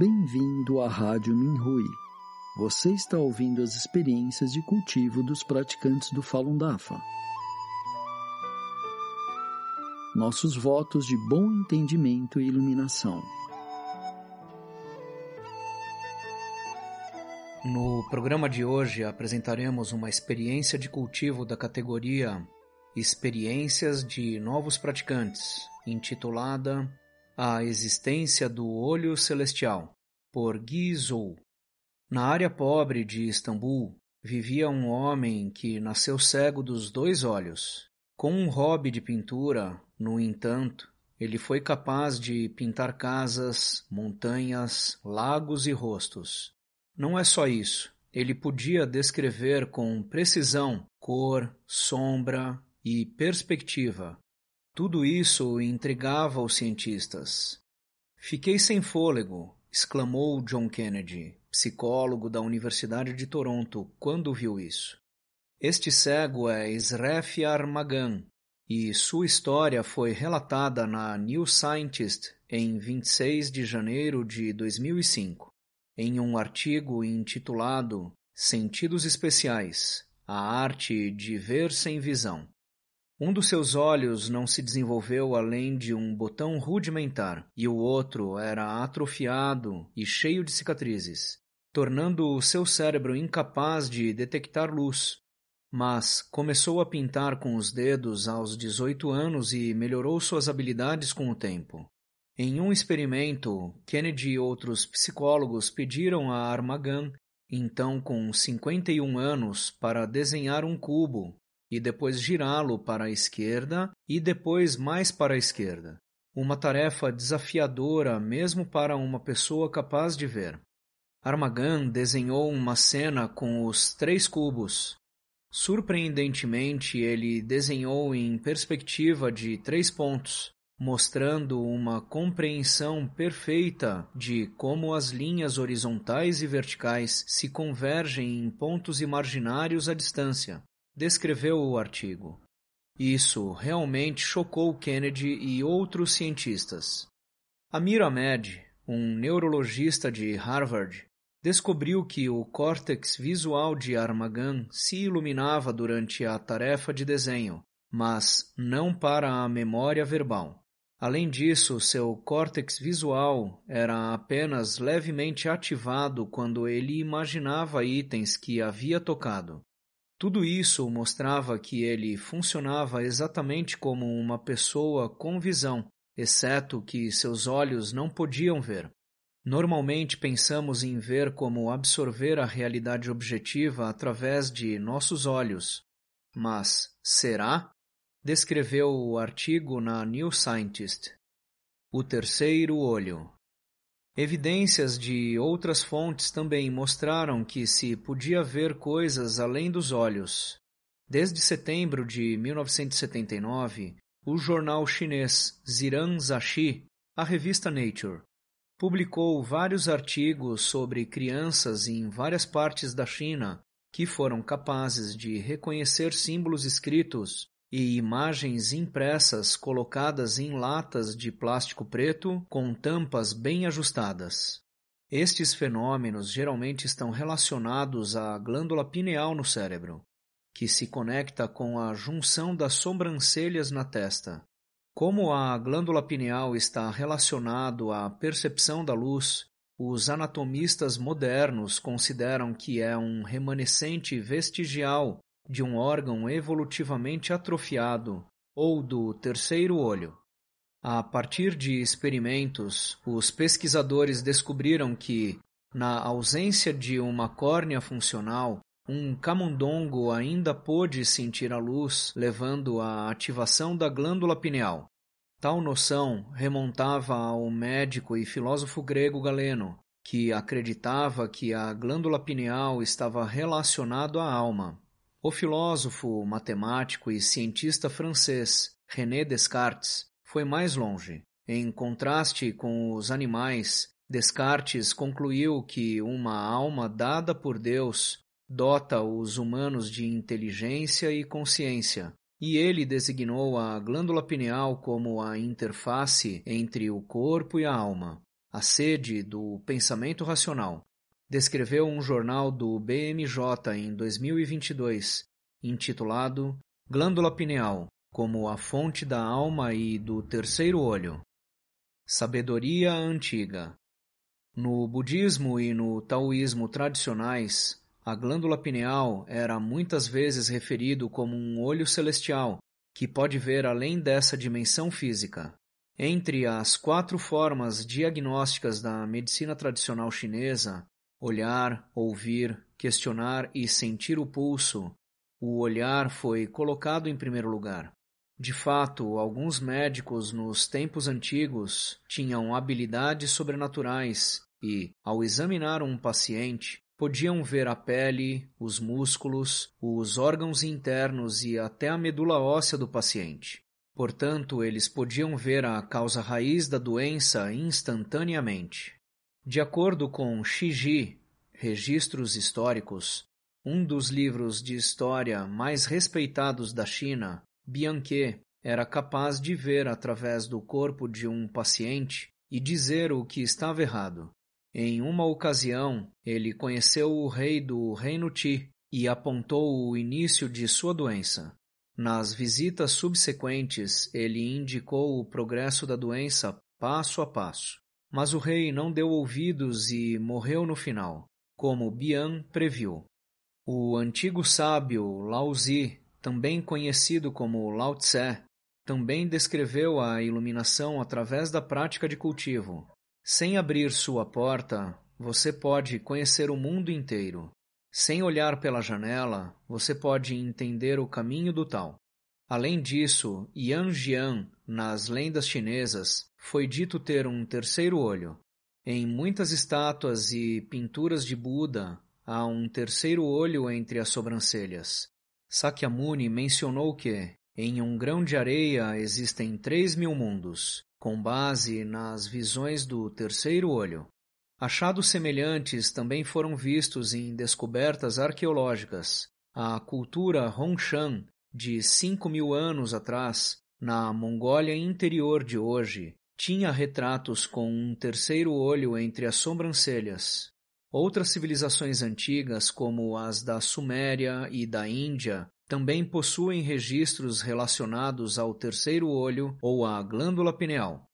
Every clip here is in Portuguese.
Bem-vindo à Rádio Minhui. Você está ouvindo as experiências de cultivo dos praticantes do Falun Dafa. Nossos votos de bom entendimento e iluminação. No programa de hoje apresentaremos uma experiência de cultivo da categoria Experiências de Novos Praticantes, intitulada A Existência do Olho Celestial, por Gui Zhou. Na área pobre de Istambul, vivia um homem que nasceu cego dos dois olhos. Com um hobby de pintura, no entanto, ele foi capaz de pintar casas, montanhas, lagos e rostos. Não é só isso. Ele podia descrever com precisão cor, sombra, e perspectiva. Tudo isso intrigava os cientistas. Fiquei sem fôlego, exclamou John Kennedy, psicólogo da Universidade de Toronto, quando viu isso. Este cego é Sref Armagan, e sua história foi relatada na New Scientist em 26 de janeiro de 2005, em um artigo intitulado Sentidos Especiais A Arte de Ver Sem Visão. Um dos seus olhos não se desenvolveu além de um botão rudimentar, e o outro era atrofiado e cheio de cicatrizes, tornando o seu cérebro incapaz de detectar luz. Mas começou a pintar com os dedos aos 18 anos e melhorou suas habilidades com o tempo. Em um experimento, Kennedy e outros psicólogos pediram a Armagan, então com 51 anos, para desenhar um cubo e depois girá-lo para a esquerda e depois mais para a esquerda. Uma tarefa desafiadora mesmo para uma pessoa capaz de ver. Armagan desenhou uma cena com os três cubos. Surpreendentemente, ele desenhou em perspectiva de três pontos, mostrando uma compreensão perfeita de como as linhas horizontais e verticais se convergem em pontos imaginários à distância descreveu o artigo. Isso realmente chocou Kennedy e outros cientistas. Amir Ahmed, um neurologista de Harvard, descobriu que o córtex visual de Armagan se iluminava durante a tarefa de desenho, mas não para a memória verbal. Além disso, seu córtex visual era apenas levemente ativado quando ele imaginava itens que havia tocado. Tudo isso mostrava que ele funcionava exatamente como uma pessoa com visão, exceto que seus olhos não podiam ver. Normalmente pensamos em ver como absorver a realidade objetiva através de nossos olhos. Mas será? Descreveu o artigo na New Scientist. O terceiro olho. Evidências de outras fontes também mostraram que se podia ver coisas além dos olhos. Desde setembro de 1979, o jornal chinês Ziran Zashi, a revista Nature, publicou vários artigos sobre crianças em várias partes da China que foram capazes de reconhecer símbolos escritos e imagens impressas colocadas em latas de plástico preto com tampas bem ajustadas. Estes fenômenos geralmente estão relacionados à glândula pineal no cérebro, que se conecta com a junção das sobrancelhas na testa. Como a glândula pineal está relacionado à percepção da luz, os anatomistas modernos consideram que é um remanescente vestigial de um órgão evolutivamente atrofiado ou do terceiro olho. A partir de experimentos, os pesquisadores descobriram que, na ausência de uma córnea funcional, um camundongo ainda pôde sentir a luz, levando à ativação da glândula pineal. Tal noção remontava ao médico e filósofo grego Galeno, que acreditava que a glândula pineal estava relacionada à alma. O filósofo, matemático e cientista francês René Descartes foi mais longe. Em contraste com os animais, Descartes concluiu que uma alma dada por Deus dota os humanos de inteligência e consciência, e ele designou a glândula pineal como a interface entre o corpo e a alma. a sede do pensamento racional, descreveu um jornal do BMJ em 2022, intitulado Glândula pineal como a fonte da alma e do terceiro olho. Sabedoria antiga. No budismo e no taoísmo tradicionais, a glândula pineal era muitas vezes referido como um olho celestial que pode ver além dessa dimensão física. Entre as quatro formas diagnósticas da medicina tradicional chinesa, olhar, ouvir, questionar e sentir o pulso, o olhar foi colocado em primeiro lugar. De fato, alguns médicos nos tempos antigos tinham habilidades sobrenaturais e, ao examinar um paciente, podiam ver a pele, os músculos, os órgãos internos e até a medula óssea do paciente. Portanto, eles podiam ver a causa raiz da doença instantaneamente. De acordo com Shiji, Registros Históricos, um dos livros de história mais respeitados da China, Bianche era capaz de ver através do corpo de um paciente e dizer o que estava errado. Em uma ocasião, ele conheceu o rei do Reino Ti e apontou o início de sua doença. Nas visitas subsequentes, ele indicou o progresso da doença passo a passo. Mas o rei não deu ouvidos e morreu no final, como Bian previu. O antigo sábio Lao Zi, também conhecido como Lao Tse, também descreveu a iluminação através da prática de cultivo. Sem abrir sua porta, você pode conhecer o mundo inteiro. Sem olhar pela janela, você pode entender o caminho do tal. Além disso, Yan Jian, nas lendas chinesas, foi dito ter um terceiro olho. Em muitas estátuas e pinturas de Buda, há um terceiro olho entre as sobrancelhas. Sakyamuni mencionou que, em um grão de areia existem três mil mundos, com base nas visões do terceiro olho. Achados semelhantes também foram vistos em descobertas arqueológicas. A cultura Hongshan, de cinco mil anos atrás, na Mongólia interior de hoje, tinha retratos com um terceiro olho entre as sobrancelhas. Outras civilizações antigas, como as da Suméria e da Índia, também possuem registros relacionados ao terceiro olho ou à glândula pineal.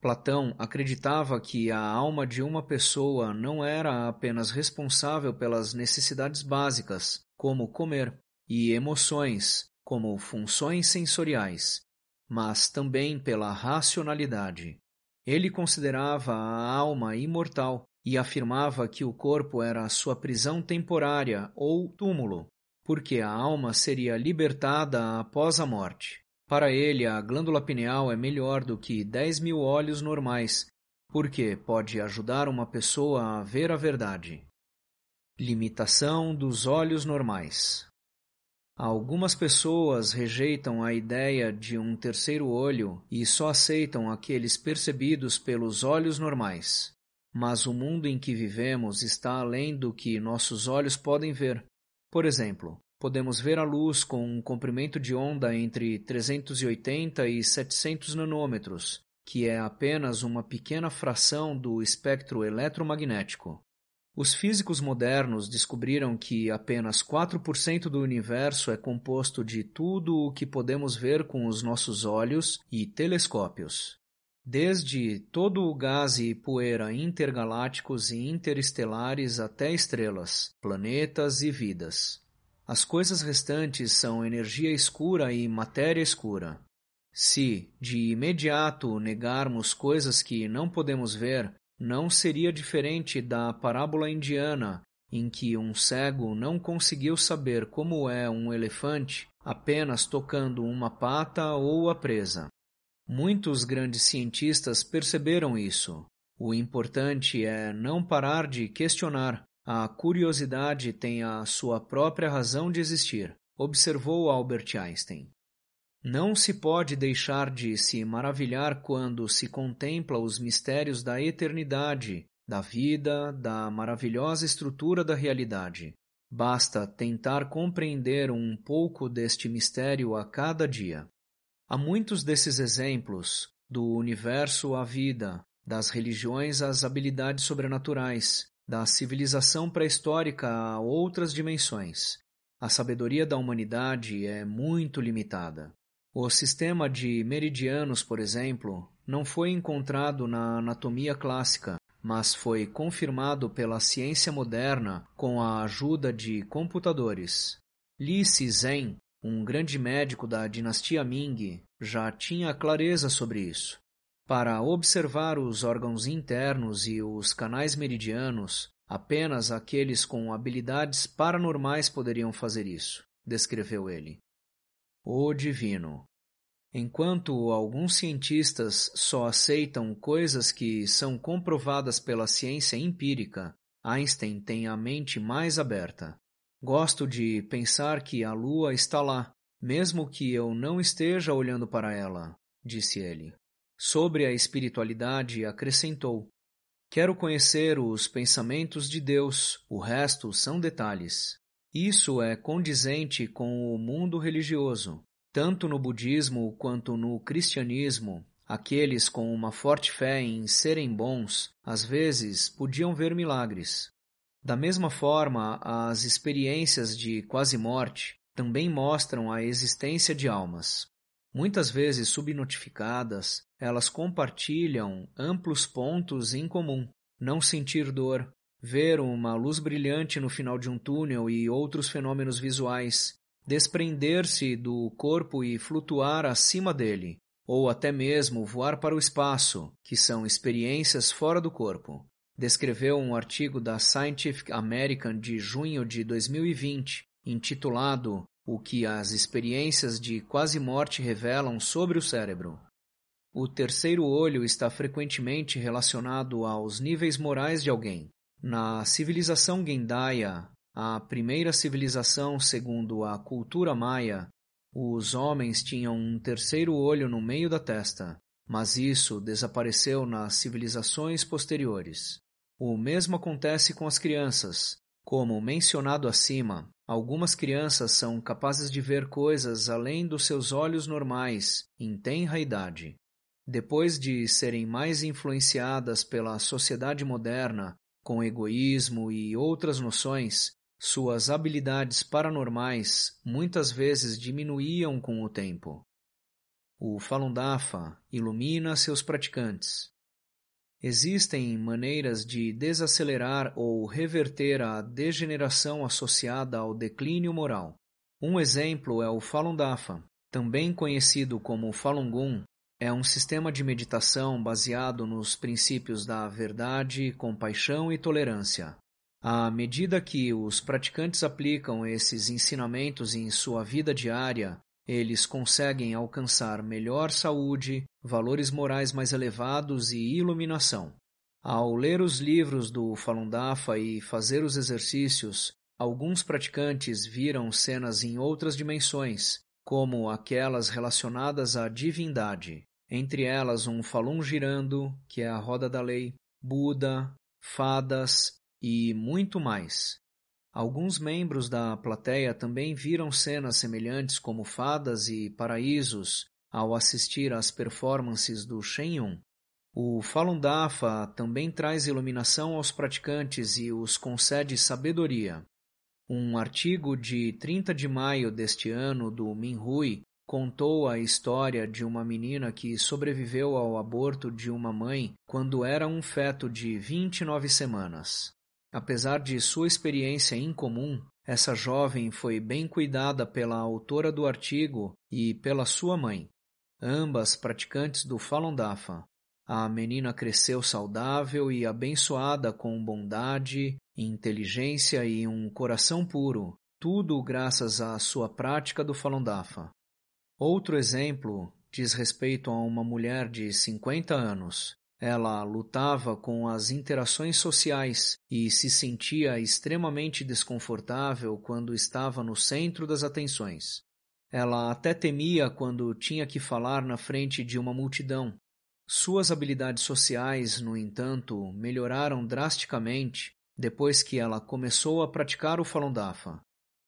Platão acreditava que a alma de uma pessoa não era apenas responsável pelas necessidades básicas, como comer, e emoções, como funções sensoriais, mas também pela racionalidade. Ele considerava a alma imortal e afirmava que o corpo era sua prisão temporária ou túmulo, porque a alma seria libertada após a morte. Para ele, a glândula pineal é melhor do que dez mil olhos normais, porque pode ajudar uma pessoa a ver a verdade. Limitação dos olhos normais. Algumas pessoas rejeitam a ideia de um terceiro olho e só aceitam aqueles percebidos pelos olhos normais. Mas o mundo em que vivemos está além do que nossos olhos podem ver. Por exemplo, podemos ver a luz com um comprimento de onda entre 380 e 700 nanômetros, que é apenas uma pequena fração do espectro eletromagnético. Os físicos modernos descobriram que apenas 4% do universo é composto de tudo o que podemos ver com os nossos olhos e telescópios. Desde todo o gás e poeira intergalácticos e interestelares até estrelas, planetas e vidas. As coisas restantes são energia escura e matéria escura. Se, de imediato, negarmos coisas que não podemos ver, não seria diferente da parábola indiana em que um cego não conseguiu saber como é um elefante apenas tocando uma pata ou a presa. Muitos grandes cientistas perceberam isso. O importante é não parar de questionar. A curiosidade tem a sua própria razão de existir, observou Albert Einstein. Não se pode deixar de se maravilhar quando se contempla os mistérios da eternidade, da vida, da maravilhosa estrutura da realidade. Basta tentar compreender um pouco deste mistério a cada dia. Há muitos desses exemplos, do universo à vida, das religiões às habilidades sobrenaturais, da civilização pré-histórica a outras dimensões. A sabedoria da humanidade é muito limitada. O sistema de meridianos, por exemplo, não foi encontrado na anatomia clássica, mas foi confirmado pela ciência moderna com a ajuda de computadores. Li Cixen, um grande médico da dinastia Ming, já tinha clareza sobre isso. Para observar os órgãos internos e os canais meridianos, apenas aqueles com habilidades paranormais poderiam fazer isso, descreveu ele. O Divino. Enquanto alguns cientistas só aceitam coisas que são comprovadas pela ciência empírica, Einstein tem a mente mais aberta. Gosto de pensar que a Lua está lá, mesmo que eu não esteja olhando para ela, disse ele. Sobre a espiritualidade, acrescentou: Quero conhecer os pensamentos de Deus, o resto são detalhes. Isso é condizente com o mundo religioso. Tanto no budismo quanto no cristianismo, aqueles com uma forte fé em serem bons, às vezes podiam ver milagres. Da mesma forma, as experiências de quase morte também mostram a existência de almas. Muitas vezes subnotificadas, elas compartilham amplos pontos em comum. Não sentir dor, ver uma luz brilhante no final de um túnel e outros fenômenos visuais, desprender-se do corpo e flutuar acima dele, ou até mesmo voar para o espaço, que são experiências fora do corpo. Descreveu um artigo da Scientific American de junho de 2020, intitulado o que as experiências de quase morte revelam sobre o cérebro. O terceiro olho está frequentemente relacionado aos níveis morais de alguém. Na civilização Gendaya, a primeira civilização segundo a cultura maia, os homens tinham um terceiro olho no meio da testa, mas isso desapareceu nas civilizações posteriores. O mesmo acontece com as crianças. Como mencionado acima, Algumas crianças são capazes de ver coisas além dos seus olhos normais em tenra idade. Depois de serem mais influenciadas pela sociedade moderna, com egoísmo e outras noções, suas habilidades paranormais muitas vezes diminuíam com o tempo. O Falun Dafa ilumina seus praticantes. Existem maneiras de desacelerar ou reverter a degeneração associada ao declínio moral. Um exemplo é o Falun Dafa, também conhecido como Falun Gong, é um sistema de meditação baseado nos princípios da verdade, compaixão e tolerância. À medida que os praticantes aplicam esses ensinamentos em sua vida diária, eles conseguem alcançar melhor saúde, valores morais mais elevados e iluminação. Ao ler os livros do Falun Dafa e fazer os exercícios, alguns praticantes viram cenas em outras dimensões, como aquelas relacionadas à divindade, entre elas um Falun girando, que é a roda da lei, Buda, fadas e muito mais. Alguns membros da plateia também viram cenas semelhantes como fadas e paraísos ao assistir às performances do Shenyun. O Falun Dafa também traz iluminação aos praticantes e os concede sabedoria. Um artigo de 30 de maio deste ano do Minhui contou a história de uma menina que sobreviveu ao aborto de uma mãe quando era um feto de 29 semanas. Apesar de sua experiência incomum, essa jovem foi bem cuidada pela autora do artigo e pela sua mãe, ambas praticantes do Falun Dafa. A menina cresceu saudável e abençoada com bondade, inteligência e um coração puro, tudo graças à sua prática do Falun Dafa. Outro exemplo diz respeito a uma mulher de 50 anos ela lutava com as interações sociais e se sentia extremamente desconfortável quando estava no centro das atenções. Ela até temia quando tinha que falar na frente de uma multidão. Suas habilidades sociais, no entanto, melhoraram drasticamente depois que ela começou a praticar o Falun Dafa.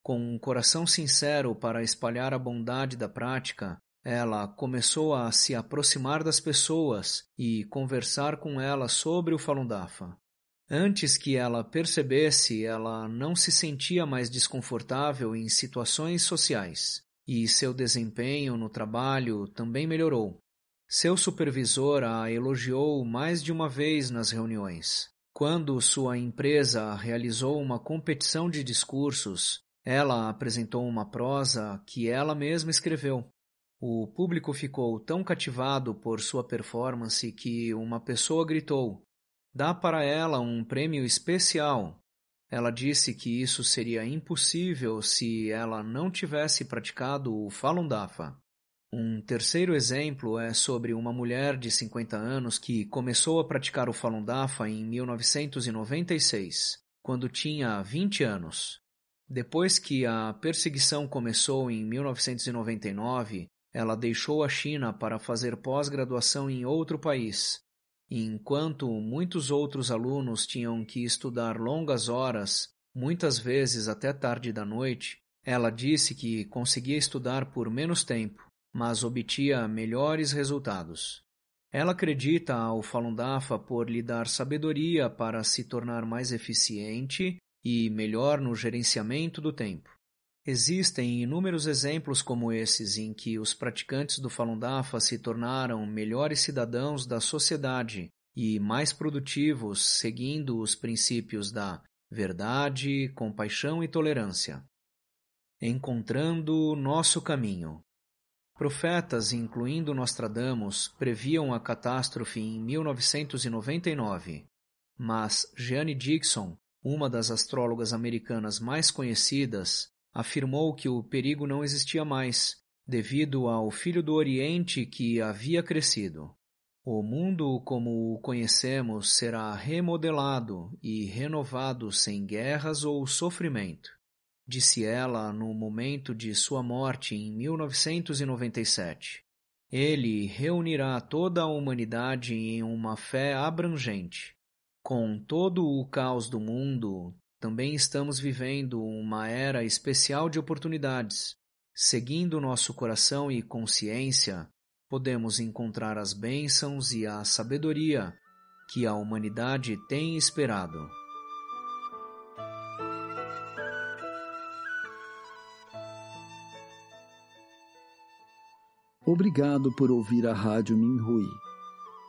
Com um coração sincero para espalhar a bondade da prática, ela começou a se aproximar das pessoas e conversar com elas sobre o Falun Dafa. Antes que ela percebesse, ela não se sentia mais desconfortável em situações sociais, e seu desempenho no trabalho também melhorou. Seu supervisor a elogiou mais de uma vez nas reuniões. Quando sua empresa realizou uma competição de discursos, ela apresentou uma prosa que ela mesma escreveu. O público ficou tão cativado por sua performance que uma pessoa gritou: Dá para ela um prêmio especial. Ela disse que isso seria impossível se ela não tivesse praticado o Falun Dafa. Um terceiro exemplo é sobre uma mulher de 50 anos que começou a praticar o Falun Dafa em 1996, quando tinha 20 anos. Depois que a perseguição começou em 1999, ela deixou a China para fazer pós-graduação em outro país enquanto muitos outros alunos tinham que estudar longas horas, muitas vezes até tarde da noite, ela disse que conseguia estudar por menos tempo, mas obtinha melhores resultados. Ela acredita ao Falun Dafa por lhe dar sabedoria para se tornar mais eficiente e melhor no gerenciamento do tempo. Existem inúmeros exemplos como esses em que os praticantes do Falun Dafa se tornaram melhores cidadãos da sociedade e mais produtivos seguindo os princípios da verdade, compaixão e tolerância. Encontrando nosso caminho. Profetas, incluindo Nostradamus, previam a catástrofe em 1999, mas Jeanne Dixon, uma das astrólogas americanas mais conhecidas, afirmou que o perigo não existia mais, devido ao Filho do Oriente que havia crescido. O mundo como o conhecemos será remodelado e renovado sem guerras ou sofrimento, disse ela no momento de sua morte em 1997. Ele reunirá toda a humanidade em uma fé abrangente. Com todo o caos do mundo, também estamos vivendo uma era especial de oportunidades. Seguindo nosso coração e consciência, podemos encontrar as bênçãos e a sabedoria que a humanidade tem esperado. Obrigado por ouvir a Rádio Minhui.